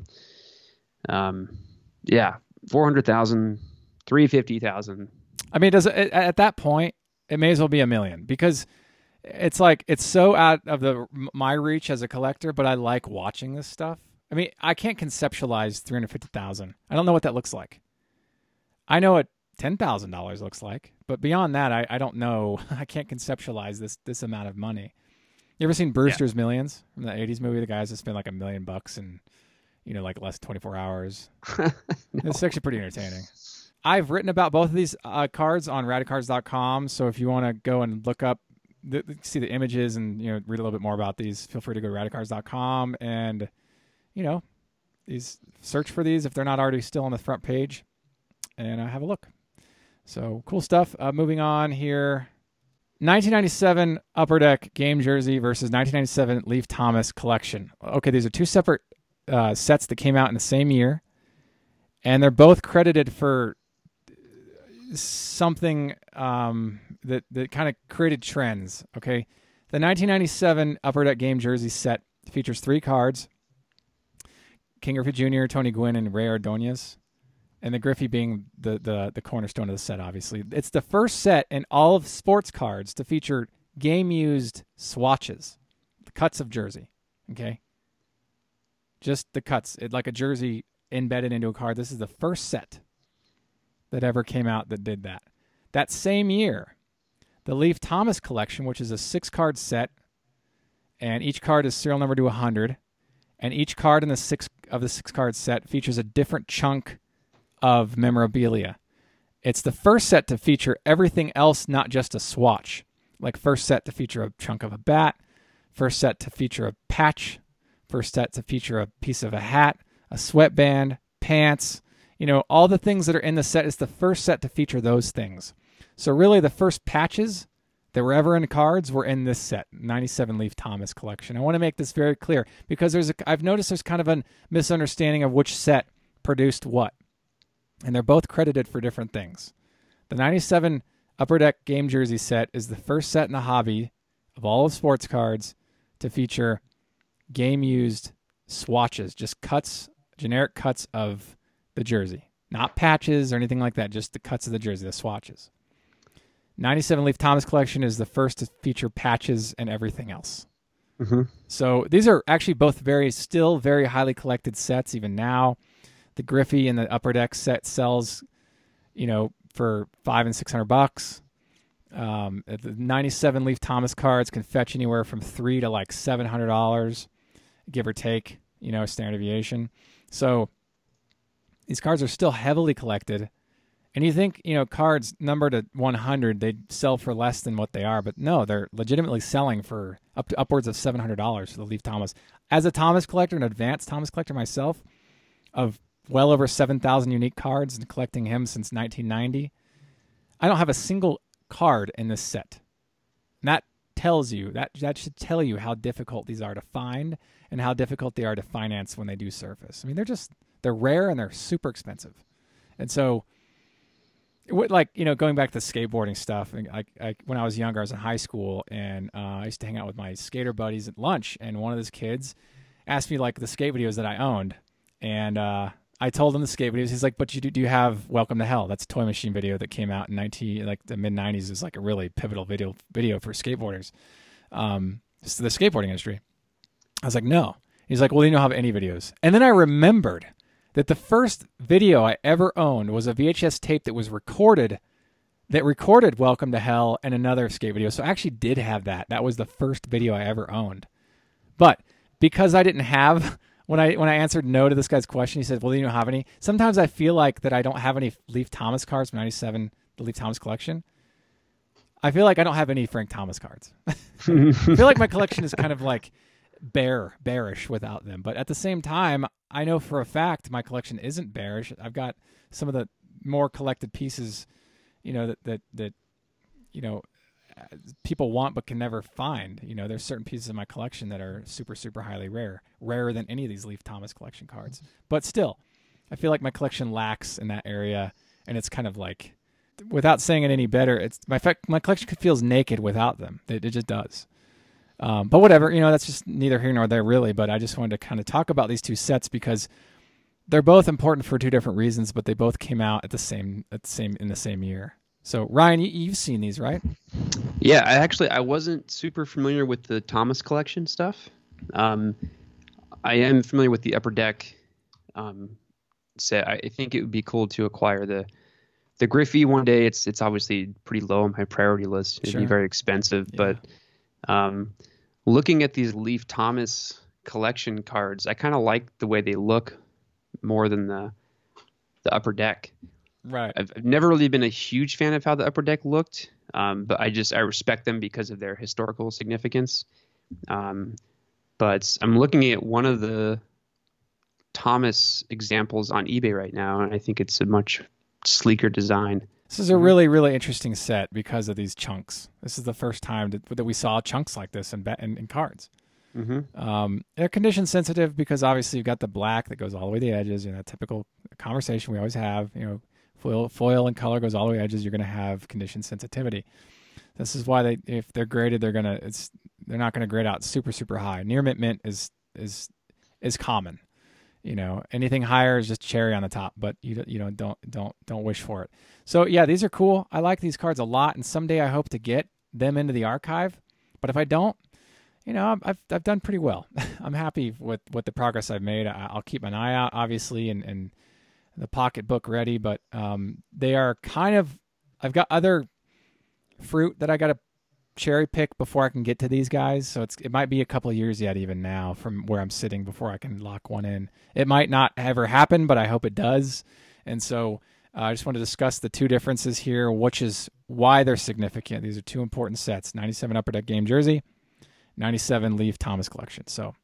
um, yeah, 400,000, 350,000. I mean, does it, at that point it may as well be a million because it's like it's so out of the my reach as a collector, but I like watching this stuff. I mean, I can't conceptualize three hundred fifty thousand. I don't know what that looks like. I know what ten thousand dollars looks like, but beyond that, I, I don't know. I can't conceptualize this this amount of money. You ever seen Brewster's Millions from the '80s movie? The guys that spend like a million bucks in, you know, like less than 24 hours. It's actually pretty entertaining. I've written about both of these uh, cards on radicards.com. So if you want to go and look up, the, see the images and you know read a little bit more about these, feel free to go to radicards.com and you know these search for these if they're not already still on the front page, and uh, have a look. So cool stuff. Uh, moving on here. 1997 Upper Deck game jersey versus 1997 Leaf Thomas collection. Okay, these are two separate uh, sets that came out in the same year, and they're both credited for something um, that that kind of created trends. Okay, the 1997 Upper Deck game jersey set features three cards: Ken Griffey Jr., Tony Gwynn, and Rey Ordonez. And the Griffey being the, the the cornerstone of the set, obviously. It's the first set in all of sports cards to feature game used swatches, the cuts of jersey. Okay. Just the cuts. It like a jersey embedded into a card. This is the first set that ever came out that did that. That same year, the Leaf Thomas collection, which is a six card set, and each card is serial number to 100, and each card in the six of the six card set features a different chunk of memorabilia. It's the first set to feature everything else, not just a swatch. Like first set to feature a chunk of a bat, first set to feature a patch, first set to feature a piece of a hat, a sweatband, pants, you know, all the things that are in the set is the first set to feature those things. So really the first patches that were ever in cards were in this set, 97 Leaf Thomas collection. I want to make this very clear because there's a I've noticed there's kind of a misunderstanding of which set produced what. And they're both credited for different things. The 97 Upper Deck game jersey set is the first set in the hobby of all of sports cards to feature game used swatches, just cuts, generic cuts of the jersey, not patches or anything like that, just the cuts of the jersey, the swatches. 97 Leaf Thomas collection is the first to feature patches and everything else. Mm-hmm. So these are actually both very, still very highly collected sets even now. The Griffey and the Upper Deck set sells, you know, for five and six hundred bucks. Um, the 97 Leaf Thomas cards can fetch anywhere from three to like seven hundred dollars, give or take. You know, standard deviation. So these cards are still heavily collected. And you think, you know, cards numbered at 100, they'd sell for less than what they are, but no, they're legitimately selling for up to upwards of $700 for the Leaf Thomas. As a Thomas collector, an advanced Thomas collector myself, of well over 7,000 unique cards and collecting him since 1990, I don't have a single card in this set. And that tells you, that, that should tell you how difficult these are to find and how difficult they are to finance when they do surface. I mean, they're just, they're rare and they're super expensive. And so, like you know going back to skateboarding stuff and like I, when i was younger i was in high school and uh, i used to hang out with my skater buddies at lunch and one of those kids asked me like the skate videos that i owned and uh, i told him the skate videos. He's like but you do, do you have welcome to hell? That's a toy machine video that came out in 19 like the mid 90s is like a really pivotal video video for skateboarders um the skateboarding industry. I was like no. He's like well you don't have any videos? And then i remembered that the first video I ever owned was a VHS tape that was recorded that recorded Welcome to Hell and another skate video. So I actually did have that. That was the first video I ever owned. But because I didn't have when I when I answered no to this guy's question, he said, "Well, you don't have any?" Sometimes I feel like that I don't have any Leaf Thomas cards from '97, the Leaf Thomas collection. I feel like I don't have any Frank Thomas cards. I feel like my collection is kind of like bare, bearish without them. But at the same time, I know for a fact my collection isn't bearish. I've got some of the more collected pieces, you know, that that that you know people want but can never find. You know, there's certain pieces of my collection that are super, super highly rare, rarer than any of these Leaf Thomas collection cards. But still, I feel like my collection lacks in that area, and it's kind of like, without saying it any better, it's my my collection feels naked without them. It, it just does. Um, but whatever, you know, that's just neither here nor there really. But I just wanted to kind of talk about these two sets because they're both important for two different reasons, but they both came out at the same at the same in the same year. So Ryan, you, have seen these, right? Yeah, I actually I wasn't super familiar with the Thomas collection stuff. Um, I am familiar with the Upper Deck um, set. I think it would be cool to acquire the the Griffey one day. It's it's obviously pretty low on my priority list. It'd sure. be very expensive, yeah. but um, looking at these Leaf Thomas collection cards, I kind of like the way they look more than the the Upper Deck. Right. I've, I've, never really been a huge fan of how the upper deck looked, um, but I just I respect them because of their historical significance. Um, but I'm looking at one of the Thomas examples on eBay right now, and I think it's a much sleeker design. This is a really, really interesting set because of these chunks. This is the first time that, that we saw chunks like this in, in, in cards. Mm-hmm. Um, they're condition sensitive because obviously you've got the black that goes all the way to the edges. You know, that typical conversation we always have. You know, foil, foil and color goes all the way edges, you're going to have condition sensitivity. This is why they, if they're graded, they're gonna, it's, they're not going to grade out super, super high. Near mint mint is is is common. You know, anything higher is just cherry on the top, but you you know don't don't don't wish for it. So yeah, these are cool. I like these cards a lot, and someday I hope to get them into the archive. But if I don't, you know, I've I've done pretty well. I'm happy with with the progress I've made. I'll keep an eye out, obviously, and and the pocketbook ready, but um, they are kind of. I've got other fruit that I got to cherry pick before I can get to these guys. So it's it might be a couple years yet, even now, from where I'm sitting before I can lock one in. It might not ever happen, but I hope it does. And so uh, I just want to discuss the two differences here, which is why they're significant. These are two important sets: 97 Upper Deck Game Jersey, 97 Leaf Thomas Collection. So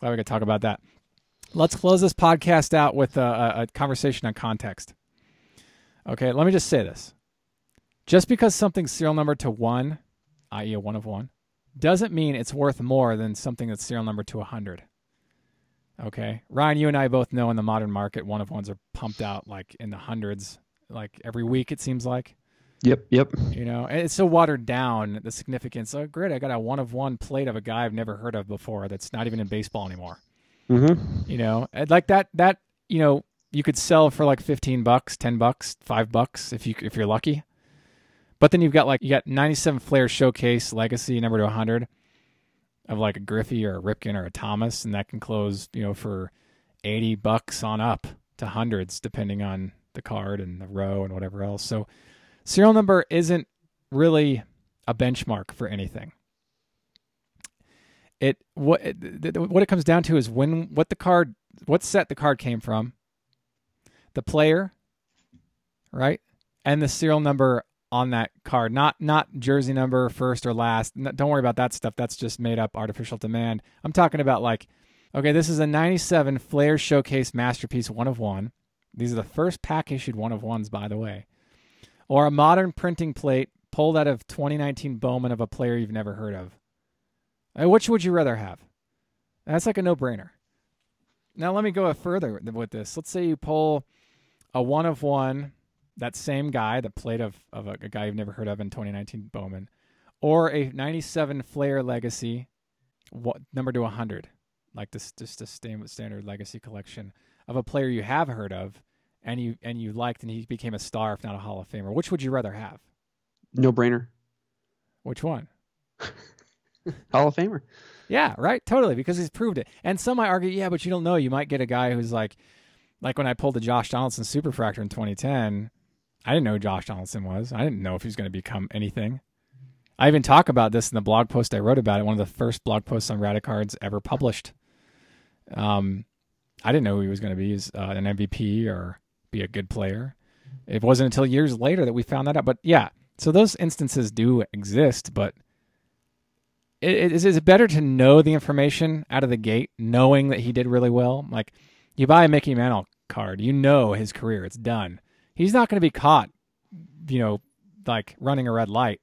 glad we could talk about that. Let's close this podcast out with a, a conversation on context. Okay, let me just say this. Just because something's serial numbered to one, i.e., a one of one, doesn't mean it's worth more than something that's serial number to 100. Okay. Ryan, you and I both know in the modern market, one of ones are pumped out like in the hundreds, like every week, it seems like. Yep, yep. You know, and it's so watered down the significance. Oh, great! I got a one of one plate of a guy I've never heard of before. That's not even in baseball anymore. Mm-hmm. You know, like that. That you know, you could sell for like fifteen bucks, ten bucks, five bucks if you if you're lucky. But then you've got like you got 97 Flair Showcase Legacy number to 100 of like a Griffey or a Ripken or a Thomas, and that can close you know for 80 bucks on up to hundreds depending on the card and the row and whatever else. So serial number isn't really a benchmark for anything it what it, what it comes down to is when what the card what set the card came from, the player, right, and the serial number on that card. Not not jersey number first or last. Don't worry about that stuff. That's just made up artificial demand. I'm talking about like, okay, this is a '97 Flair Showcase Masterpiece one of one. These are the first pack issued one of ones, by the way, or a modern printing plate pulled out of 2019 Bowman of a player you've never heard of. Uh, which would you rather have? That's like a no brainer. Now, let me go further with this. Let's say you pull a one of one, that same guy, the plate of, of a, a guy you've never heard of in 2019 Bowman, or a 97 Flair Legacy, what, number to 100, like this just a standard Legacy collection of a player you have heard of and you and you liked and he became a star, if not a Hall of Famer. Which would you rather have? No brainer. Which one? Hall of Famer. Yeah, right. Totally, because he's proved it. And some might argue, yeah, but you don't know. You might get a guy who's like, like when I pulled the Josh Donaldson Superfractor in 2010. I didn't know who Josh Donaldson was. I didn't know if he was going to become anything. I even talk about this in the blog post I wrote about it. One of the first blog posts on Radicards ever published. Um, I didn't know who he was going to be uh, an MVP or be a good player. It wasn't until years later that we found that out. But yeah, so those instances do exist, but it is better to know the information out of the gate, knowing that he did really well. Like you buy a Mickey Mantle card, you know his career, it's done. He's not going to be caught, you know, like running a red light.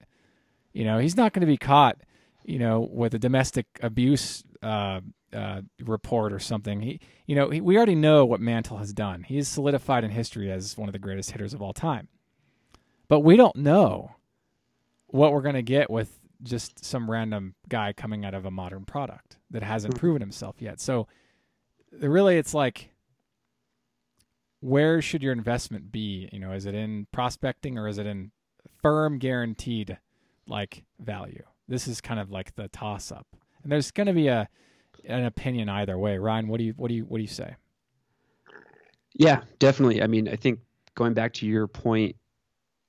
You know, he's not going to be caught, you know, with a domestic abuse uh, uh, report or something. He, you know, he, we already know what Mantle has done. He is solidified in history as one of the greatest hitters of all time. But we don't know what we're going to get with just some random guy coming out of a modern product that hasn't hmm. proven himself yet. So really it's like where should your investment be? You know, is it in prospecting or is it in firm guaranteed like value? This is kind of like the toss up. And there's going to be a an opinion either way. Ryan, what do you what do you what do you say? Yeah, definitely. I mean, I think going back to your point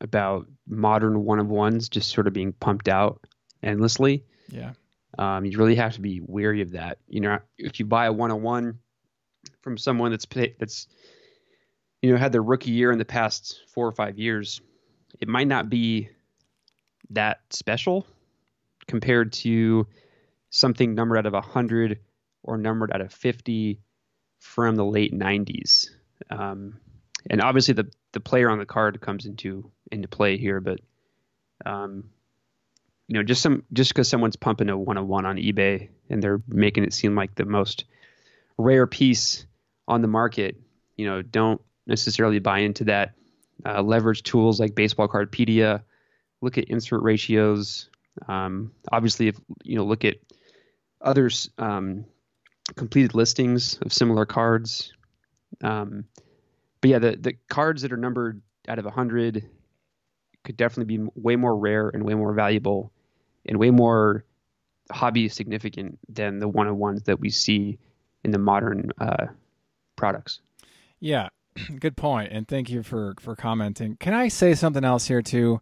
about modern one of ones just sort of being pumped out endlessly. Yeah. Um, you really have to be wary of that. You know, if you buy a one on one from someone that's that's you know had their rookie year in the past four or five years, it might not be that special compared to something numbered out of 100 or numbered out of 50 from the late 90s. Um, and obviously the the player on the card comes into into play here, but um, you know, just some just because someone's pumping a one on one on eBay and they're making it seem like the most rare piece on the market, you know, don't necessarily buy into that. Uh, leverage tools like Baseball Cardpedia, look at insert ratios. Um, obviously, if you know, look at others um, completed listings of similar cards. Um, but yeah, the the cards that are numbered out of hundred could definitely be way more rare and way more valuable and way more hobby significant than the one on ones that we see in the modern uh, products. Yeah, good point, and thank you for for commenting. Can I say something else here too?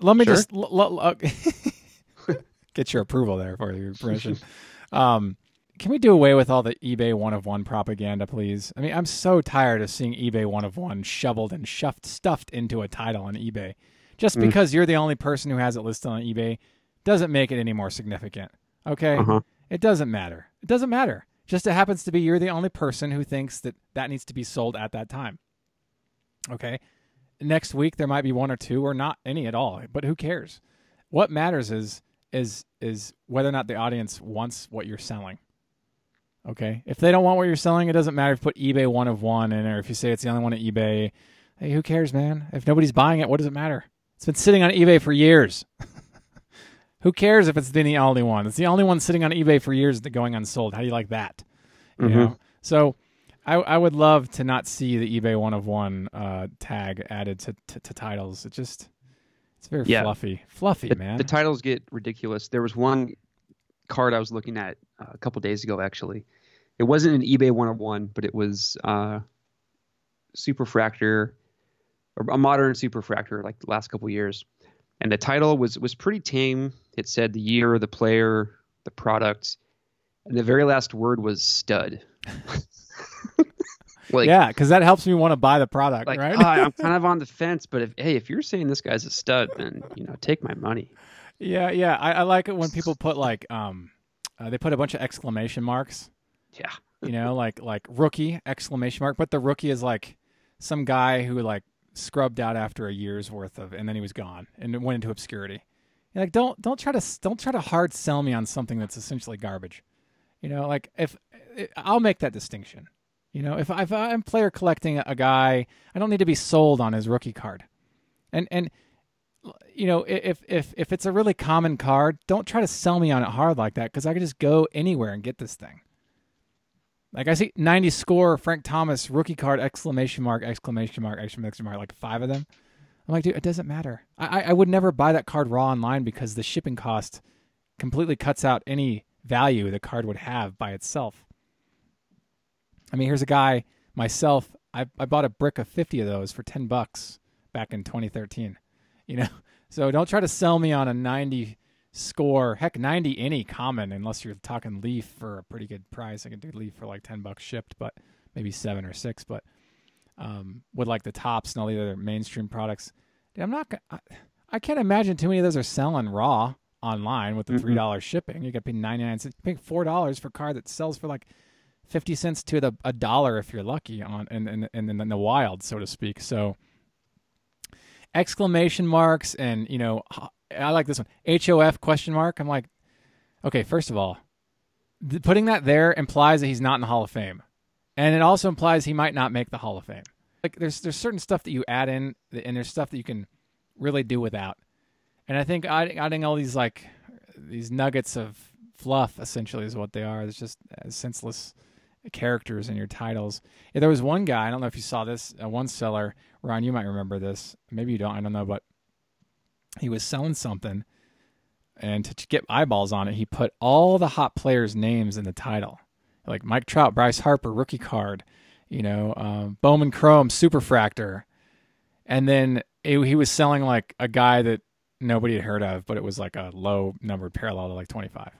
Let me sure. just l- l- l- get your approval there for your permission. um, can we do away with all the eBay one of one propaganda, please? I mean, I'm so tired of seeing eBay one of one shoveled and shoved, stuffed into a title on eBay. Just mm. because you're the only person who has it listed on eBay doesn't make it any more significant. Okay? Uh-huh. It doesn't matter. It doesn't matter. Just it happens to be you're the only person who thinks that that needs to be sold at that time. Okay? Next week there might be one or two or not any at all, but who cares? What matters is is is whether or not the audience wants what you're selling. Okay? If they don't want what you're selling, it doesn't matter if you put eBay one of one in or if you say it's the only one at eBay. Hey, who cares, man? If nobody's buying it, what does it matter? It's been sitting on eBay for years. Who cares if it's the only one? It's the only one sitting on eBay for years going unsold. How do you like that? You mm-hmm. know? So I, I would love to not see the eBay one of one uh, tag added to, to, to, titles. It just it's very yeah. fluffy, fluffy, the, man. The titles get ridiculous. There was one card I was looking at uh, a couple days ago. Actually, it wasn't an eBay one of one, but it was uh, Superfractor, a modern Superfractor, like the last couple years and the title was was pretty tame. It said the year, the player, the product, and the very last word was stud. like, yeah, because that helps me want to buy the product, like, right? uh, I'm kind of on the fence, but if hey, if you're saying this guy's a stud, then you know, take my money. Yeah, yeah, I, I like it when people put like um, uh, they put a bunch of exclamation marks. Yeah, you know, like like rookie exclamation mark, but the rookie is like some guy who like scrubbed out after a year's worth of, and then he was gone and it went into obscurity. You're like, don't don't try to don't try to hard sell me on something that's essentially garbage. You know, like if I'll make that distinction. You know, if, if I'm player collecting a guy, I don't need to be sold on his rookie card. And and you know, if if if it's a really common card, don't try to sell me on it hard like that because I could just go anywhere and get this thing. Like I see 90 score Frank Thomas rookie card exclamation mark exclamation mark exclamation mark like five of them. I'm like, dude, it doesn't matter. I I would never buy that card raw online because the shipping cost completely cuts out any value the card would have by itself. I mean, here's a guy myself. I I bought a brick of 50 of those for 10 bucks back in 2013. You know, So don't try to sell me on a 90 score, heck, 90 any common, unless you're talking Leaf for a pretty good price. I can do Leaf for like 10 bucks shipped, but maybe seven or six. But um, with like the Topps and all the other mainstream products, dude, I'm not. I, I can't imagine too many of those are selling raw online with the three dollars mm-hmm. shipping. You got to pay 99 cents. Pay four dollars for a car that sells for like 50 cents to the, a dollar if you're lucky on in, in, in, in the wild, so to speak. So exclamation marks and you know I like this one HOF question mark. I'm like, okay, first of all, th- putting that there implies that he's not in the Hall of Fame, and it also implies he might not make the Hall of Fame. Like there's there's certain stuff that you add in, and there's stuff that you can really do without. And I think adding, all these like these nuggets of fluff essentially is what they are. It's just senseless characters in your titles. Yeah, there was one guy, I don't know if you saw this, uh, one seller, Ron, you might remember this. Maybe you don't, I don't know, but he was selling something and to get eyeballs on it, he put all the hot players' names in the title. Like Mike Trout, Bryce Harper, rookie card, you know, um, Bowman Chrome, Superfractor. And then it, he was selling like a guy that nobody had heard of, but it was like a low numbered parallel to like 25.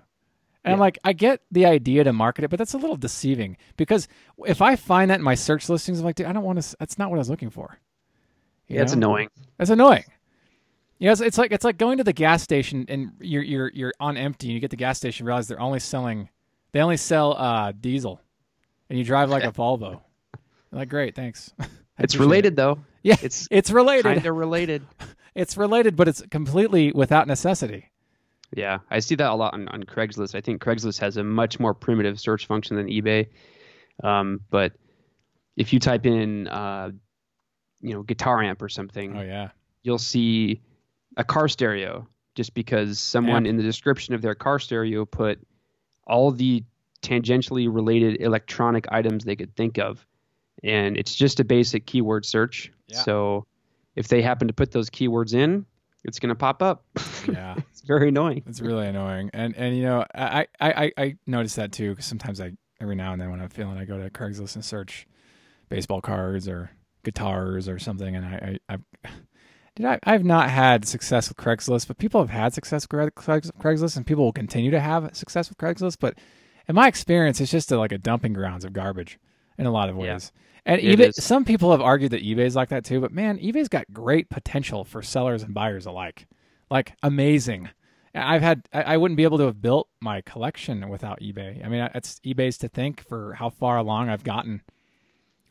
And yeah. Like, I get the idea to market it, but that's a little deceiving because if I find that in my search listings, I'm like, dude, I don't want to. That's not what I was looking for. You yeah, it's annoying. It's annoying. Yeah, it's, it's, like it's like going to the gas station and you're you're you're on empty, and you get the gas station, realize they're only selling, they only sell uh, diesel, and you drive like a Volvo. You're like, great, thanks. it's related it. though. Yeah, it's it's related. Kind of related. it's related, but it's completely without necessity. Yeah, I see that a lot on, on Craigslist. I think Craigslist has a much more primitive search function than eBay. Um, but if you type in, uh, you know, guitar amp or something, oh yeah, you'll see a car stereo just because someone in the description of their car stereo put all the tangentially related electronic items they could think of, and it's just a basic keyword search. Yeah. So if they happen to put those keywords in, it's going to pop up. Yeah, it's very annoying. It's really annoying, and and you know I I I notice that too because sometimes I every now and then when I'm feeling I go to Craigslist and search baseball cards or guitars or something, and I I. I did I, I've not had success with Craigslist, but people have had success with Craigslist, and people will continue to have success with Craigslist. But in my experience, it's just a, like a dumping grounds of garbage in a lot of ways. Yeah. And eBay, is. some people have argued that eBay's like that too, but man, eBay's got great potential for sellers and buyers alike. Like amazing. I've had I, I wouldn't be able to have built my collection without eBay. I mean, it's eBay's to think for how far along I've gotten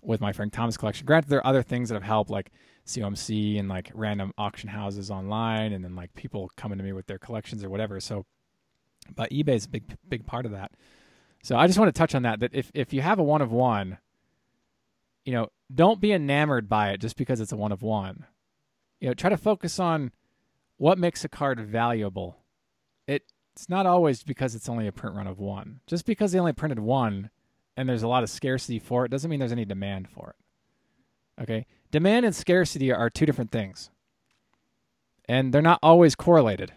with my Frank Thomas collection. Granted, there are other things that have helped, like COMC and like random auction houses online, and then like people coming to me with their collections or whatever. So, but eBay is a big big part of that. So I just want to touch on that. That if if you have a one of one, you know, don't be enamored by it just because it's a one of one. You know, try to focus on what makes a card valuable. It it's not always because it's only a print run of one. Just because they only printed one and there's a lot of scarcity for it doesn't mean there's any demand for it. Okay? Demand and scarcity are two different things. And they're not always correlated.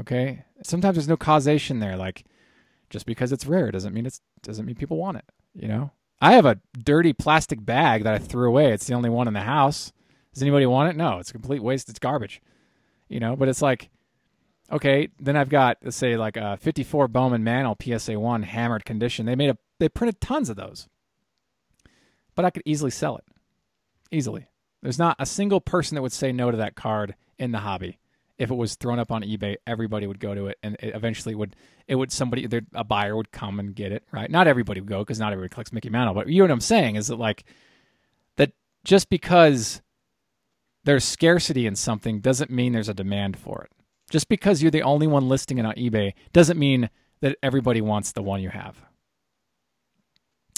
Okay? Sometimes there's no causation there like just because it's rare doesn't mean it's doesn't mean people want it, you know? I have a dirty plastic bag that I threw away. It's the only one in the house. Does anybody want it? No, it's a complete waste. It's garbage. You know, but it's like, okay, then I've got let's say like a 54 Bowman Mantle PSA one hammered condition. They made a they printed tons of those, but I could easily sell it, easily. There's not a single person that would say no to that card in the hobby if it was thrown up on eBay, everybody would go to it, and it eventually would it would somebody a buyer would come and get it. Right? Not everybody would go because not everybody collects Mickey Mantle, but you know what I'm saying is that like that just because there's scarcity in something doesn't mean there's a demand for it. Just because you're the only one listing it on eBay doesn't mean that everybody wants the one you have.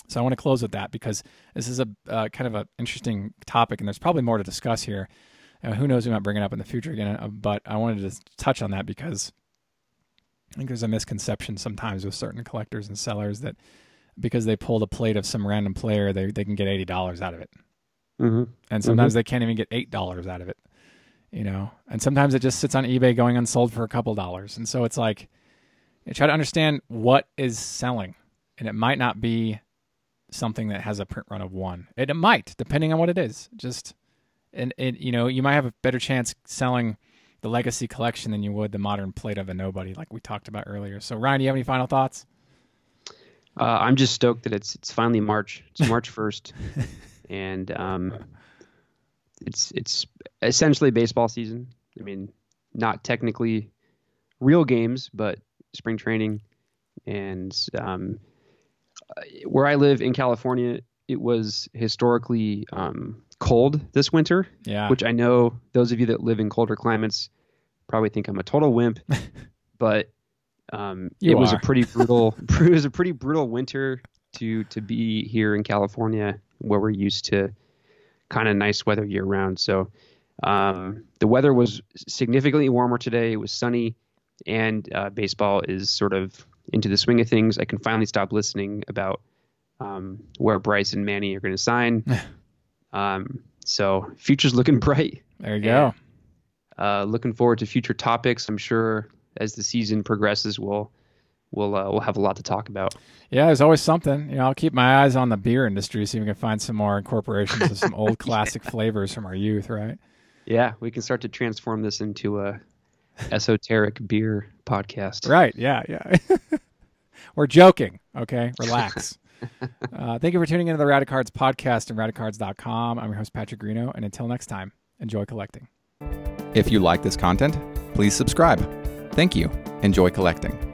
So I want to close with that because this is a uh, kind of an interesting topic, and there's probably more to discuss here. Uh, who knows? We might bring it up in the future again. Uh, but I wanted to touch on that because I think there's a misconception sometimes with certain collectors and sellers that because they pulled a plate of some random player, they they can get eighty dollars out of it, mm-hmm. and sometimes mm-hmm. they can't even get eight dollars out of it. You know, and sometimes it just sits on eBay going unsold for a couple dollars, and so it's like you try to understand what is selling, and it might not be something that has a print run of one. It, it might, depending on what it is. Just and it, you know, you might have a better chance selling the legacy collection than you would the modern plate of a nobody, like we talked about earlier. So, Ryan, do you have any final thoughts? Uh, I'm just stoked that it's it's finally March. It's March first, and um, it's it's essentially baseball season. I mean, not technically real games, but spring training, and um, where I live in California, it was historically um, cold this winter. Yeah. Which I know those of you that live in colder climates probably think I'm a total wimp, but um, it was a pretty brutal. it was a pretty brutal winter to to be here in California, where we're used to kind of nice weather year round. So um, the weather was significantly warmer today. It was sunny, and uh, baseball is sort of into the swing of things. I can finally stop listening about um, where Bryce and Manny are going to sign. um, so future's looking bright. There you go. Uh, looking forward to future topics. I'm sure as the season progresses, we'll we'll uh, we'll have a lot to talk about. Yeah, there's always something. You know, I'll keep my eyes on the beer industry, see if we can find some more incorporations of some old classic flavors from our youth, right? Yeah, we can start to transform this into a esoteric beer podcast. Right. Yeah. Yeah. We're joking. Okay. Relax. uh, thank you for tuning into the Radicards podcast and radicards.com. I'm your host, Patrick Greeno. And until next time, enjoy collecting. If you like this content, please subscribe. Thank you. Enjoy collecting.